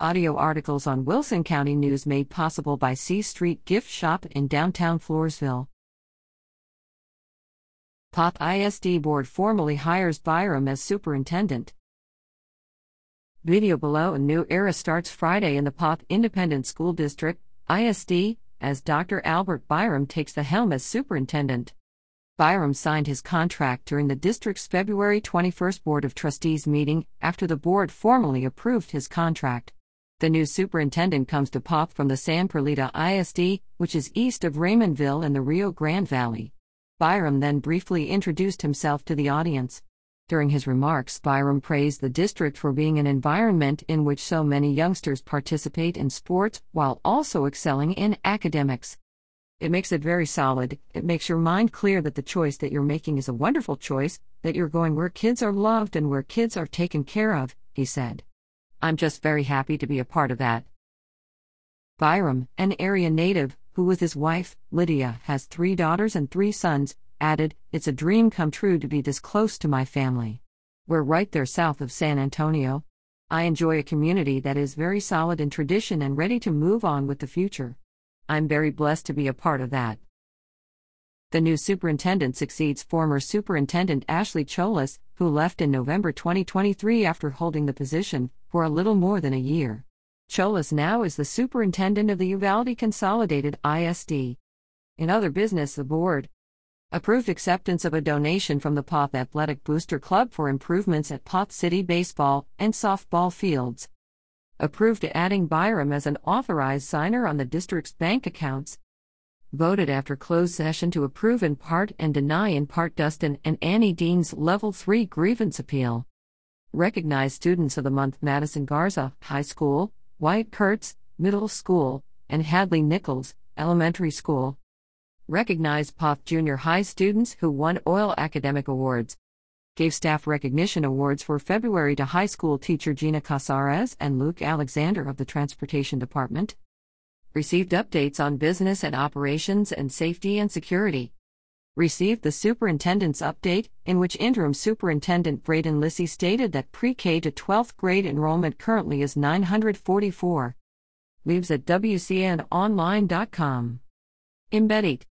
Audio articles on Wilson County News made possible by C Street Gift Shop in downtown Floresville. Poth ISD Board formally hires Byrom as superintendent. Video below A new era starts Friday in the Poth Independent School District, ISD, as Dr. Albert Byrom takes the helm as superintendent. Byrom signed his contract during the district's February 21 Board of Trustees meeting after the board formally approved his contract. The new superintendent comes to Poth from the San Perlita ISD, which is east of Raymondville in the Rio Grande Valley. Byrom then briefly introduced himself to the audience. During his remarks, Byrom praised the district for being an environment in which so many youngsters participate in sports while also excelling in academics. It makes it very solid, it makes your mind clear that the choice that you're making is a wonderful choice, that you're going where kids are loved and where kids are taken care of, he said. I'm just very happy to be a part of that. Byrom, an area native, who with his wife, Lydia, has three daughters and three sons, added, It's a dream come true to be this close to my family. We're right there south of San Antonio. I enjoy a community that is very solid in tradition and ready to move on with the future. I'm very blessed to be a part of that. The new superintendent succeeds former Superintendent Ashley Cholas, who left in November 2023 after holding the position for a little more than a year. Cholas now is the superintendent of the Uvalde Consolidated ISD. In other business, the board approved acceptance of a donation from the Poth Athletic Booster Club for improvements at Poth City baseball and softball fields. Approved adding Byrom as an authorized signer on the district's bank accounts. Voted after closed session to approve in part and deny in part Dustin and Annie Dean's Level 3 grievance appeal. Recognized students of the month Madison Garza, High School, Wyatt Kurtz, Middle School, and Hadley Nichols, Elementary School. Recognized Poth Junior High students who won UIL Academic Awards. Gave staff recognition awards for February to high school teacher Gina Casares and Luke Alexander of the Transportation Department. Received updates on business and operations and safety and security received the superintendent's update, in which interim superintendent Braden Lissy stated that pre K to 12th grade enrollment currently is 944. Leaves at WCNOnline.com. Embedded.